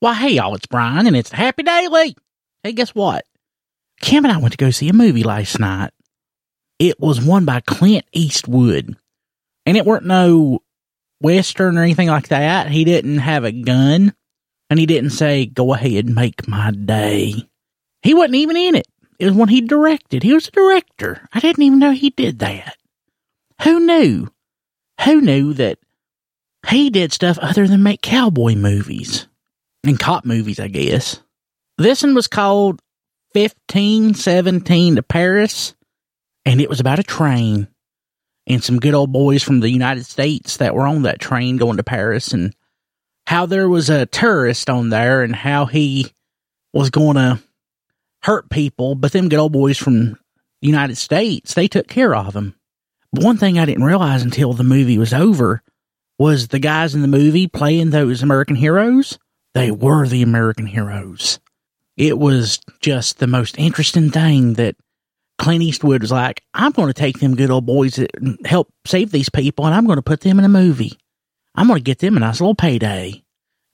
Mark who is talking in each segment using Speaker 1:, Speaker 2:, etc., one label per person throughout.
Speaker 1: Why, hey, y'all, it's Brian, and it's Happy Daily. Hey, guess what? Kim and I went to go see a movie last night. It was one by Clint Eastwood, and it weren't no Western or anything like that. He didn't have a gun, and he didn't say, Go ahead make my day. He wasn't even in it. It was one he directed. He was a director. I didn't even know he did that. Who knew? Who knew that he did stuff other than make cowboy movies? And cop movies, I guess. This one was called 1517 to Paris, and it was about a train and some good old boys from the United States that were on that train going to Paris, and how there was a tourist on there, and how he was going to hurt people, but them good old boys from the United States, they took care of him. But one thing I didn't realize until the movie was over was the guys in the movie playing those American heroes, they were the American heroes. It was just the most interesting thing that Clint Eastwood was like, I'm going to take them good old boys that help save these people and I'm going to put them in a movie. I'm going to get them a nice little payday.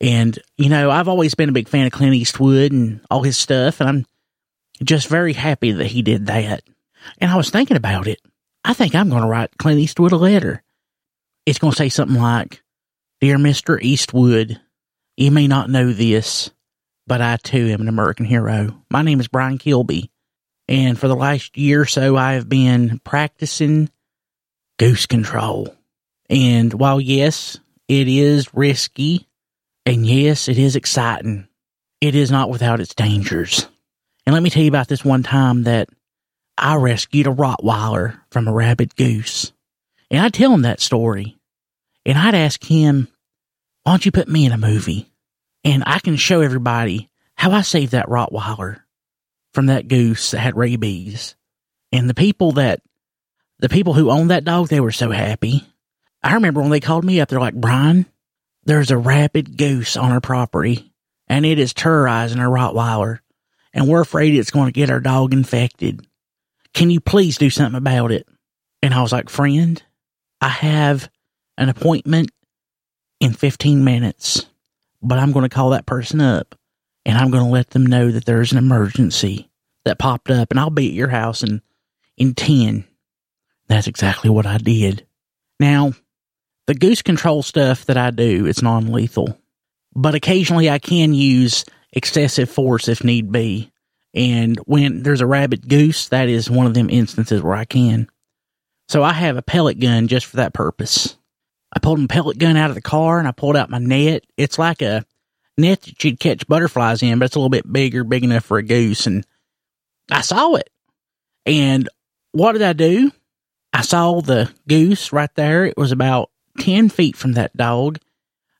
Speaker 1: And, you know, I've always been a big fan of Clint Eastwood and all his stuff, and I'm just very happy that he did that. And I was thinking about it. I think I'm going to write Clint Eastwood a letter. It's going to say something like, Dear Mr. Eastwood, you may not know this, but I too am an American hero. My name is Brian Kilby. And for the last year or so, I have been practicing goose control. And while yes, it is risky, and yes, it is exciting, it is not without its dangers. And let me tell you about this one time that I rescued a Rottweiler from a rabid goose. And I'd tell him that story. And I'd ask him, why don't you put me in a movie? And I can show everybody how I saved that Rottweiler from that goose that had rabies. And the people that, the people who owned that dog, they were so happy. I remember when they called me up, they're like, Brian, there's a rabid goose on our property and it is terrorizing our Rottweiler and we're afraid it's going to get our dog infected. Can you please do something about it? And I was like, friend, I have an appointment in 15 minutes, but I'm going to call that person up and I'm going to let them know that there's an emergency that popped up and I'll be at your house in, in 10. That's exactly what I did. Now, the goose control stuff that I do, it's non lethal, but occasionally I can use excessive force if need be. And when there's a rabid goose, that is one of them instances where I can. So I have a pellet gun just for that purpose. I pulled my pellet gun out of the car and I pulled out my net. It's like a net that you'd catch butterflies in, but it's a little bit bigger, big enough for a goose. And I saw it. And what did I do? I saw the goose right there. It was about 10 feet from that dog.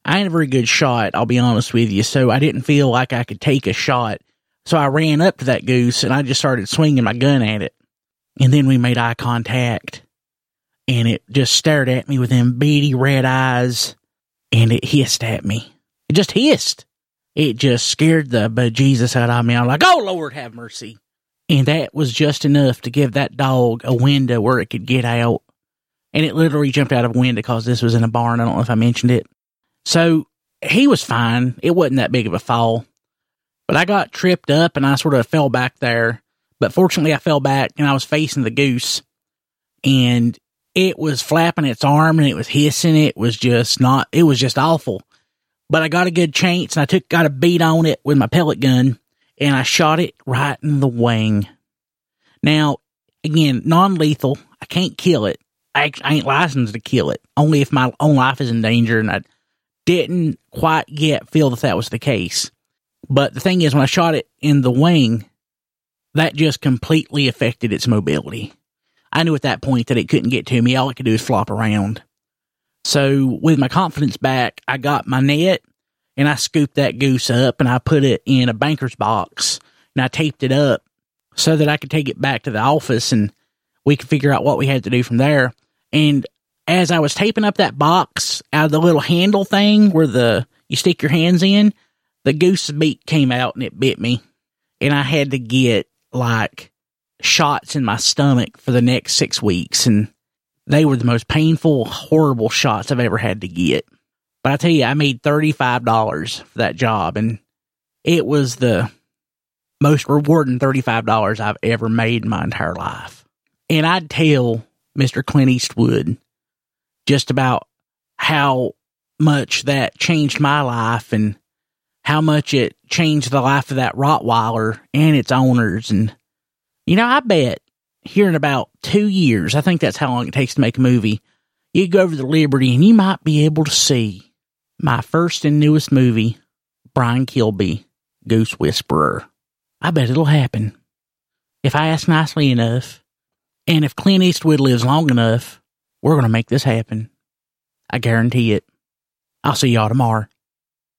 Speaker 1: I ain't a very good shot, I'll be honest with you. So I didn't feel like I could take a shot. So I ran up to that goose and I just started swinging my gun at it. And then we made eye contact and it just stared at me with them beady red eyes and it hissed at me. It just hissed. It just scared the bejesus out of me. I'm like, oh Lord, have mercy. And that was just enough to give that dog a window where it could get out. And it literally jumped out of a window because this was in a barn. I don't know if I mentioned it. So he was fine. It wasn't that big of a fall. But I got tripped up and I sort of fell back there. But fortunately, I fell back and I was facing the goose. And it was flapping its arm and it was hissing. It was just not, it was just awful. But I got a good chance and I took, got a beat on it with my pellet gun and I shot it right in the wing. Now, again, non lethal. I can't kill it. I, I ain't licensed to kill it. Only if my own life is in danger and I didn't quite yet feel that that was the case. But the thing is, when I shot it in the wing, that just completely affected its mobility. I knew at that point that it couldn't get to me. All it could do is flop around. So with my confidence back, I got my net and I scooped that goose up and I put it in a banker's box and I taped it up so that I could take it back to the office and we could figure out what we had to do from there. And as I was taping up that box out of the little handle thing where the you stick your hands in, the goose beak came out and it bit me. And I had to get like shots in my stomach for the next six weeks. And they were the most painful, horrible shots I've ever had to get. But I tell you, I made $35 for that job. And it was the most rewarding $35 I've ever made in my entire life. And I'd tell Mr. Clint Eastwood just about how much that changed my life and how much it changed the life of that Rottweiler and its owners. And, you know, I bet here in about two years, I think that's how long it takes to make a movie, you go over to Liberty and you might be able to see my first and newest movie, Brian Kilby, Goose Whisperer. I bet it'll happen. If I ask nicely enough, and if Clint Eastwood lives long enough, we're going to make this happen. I guarantee it. I'll see y'all tomorrow.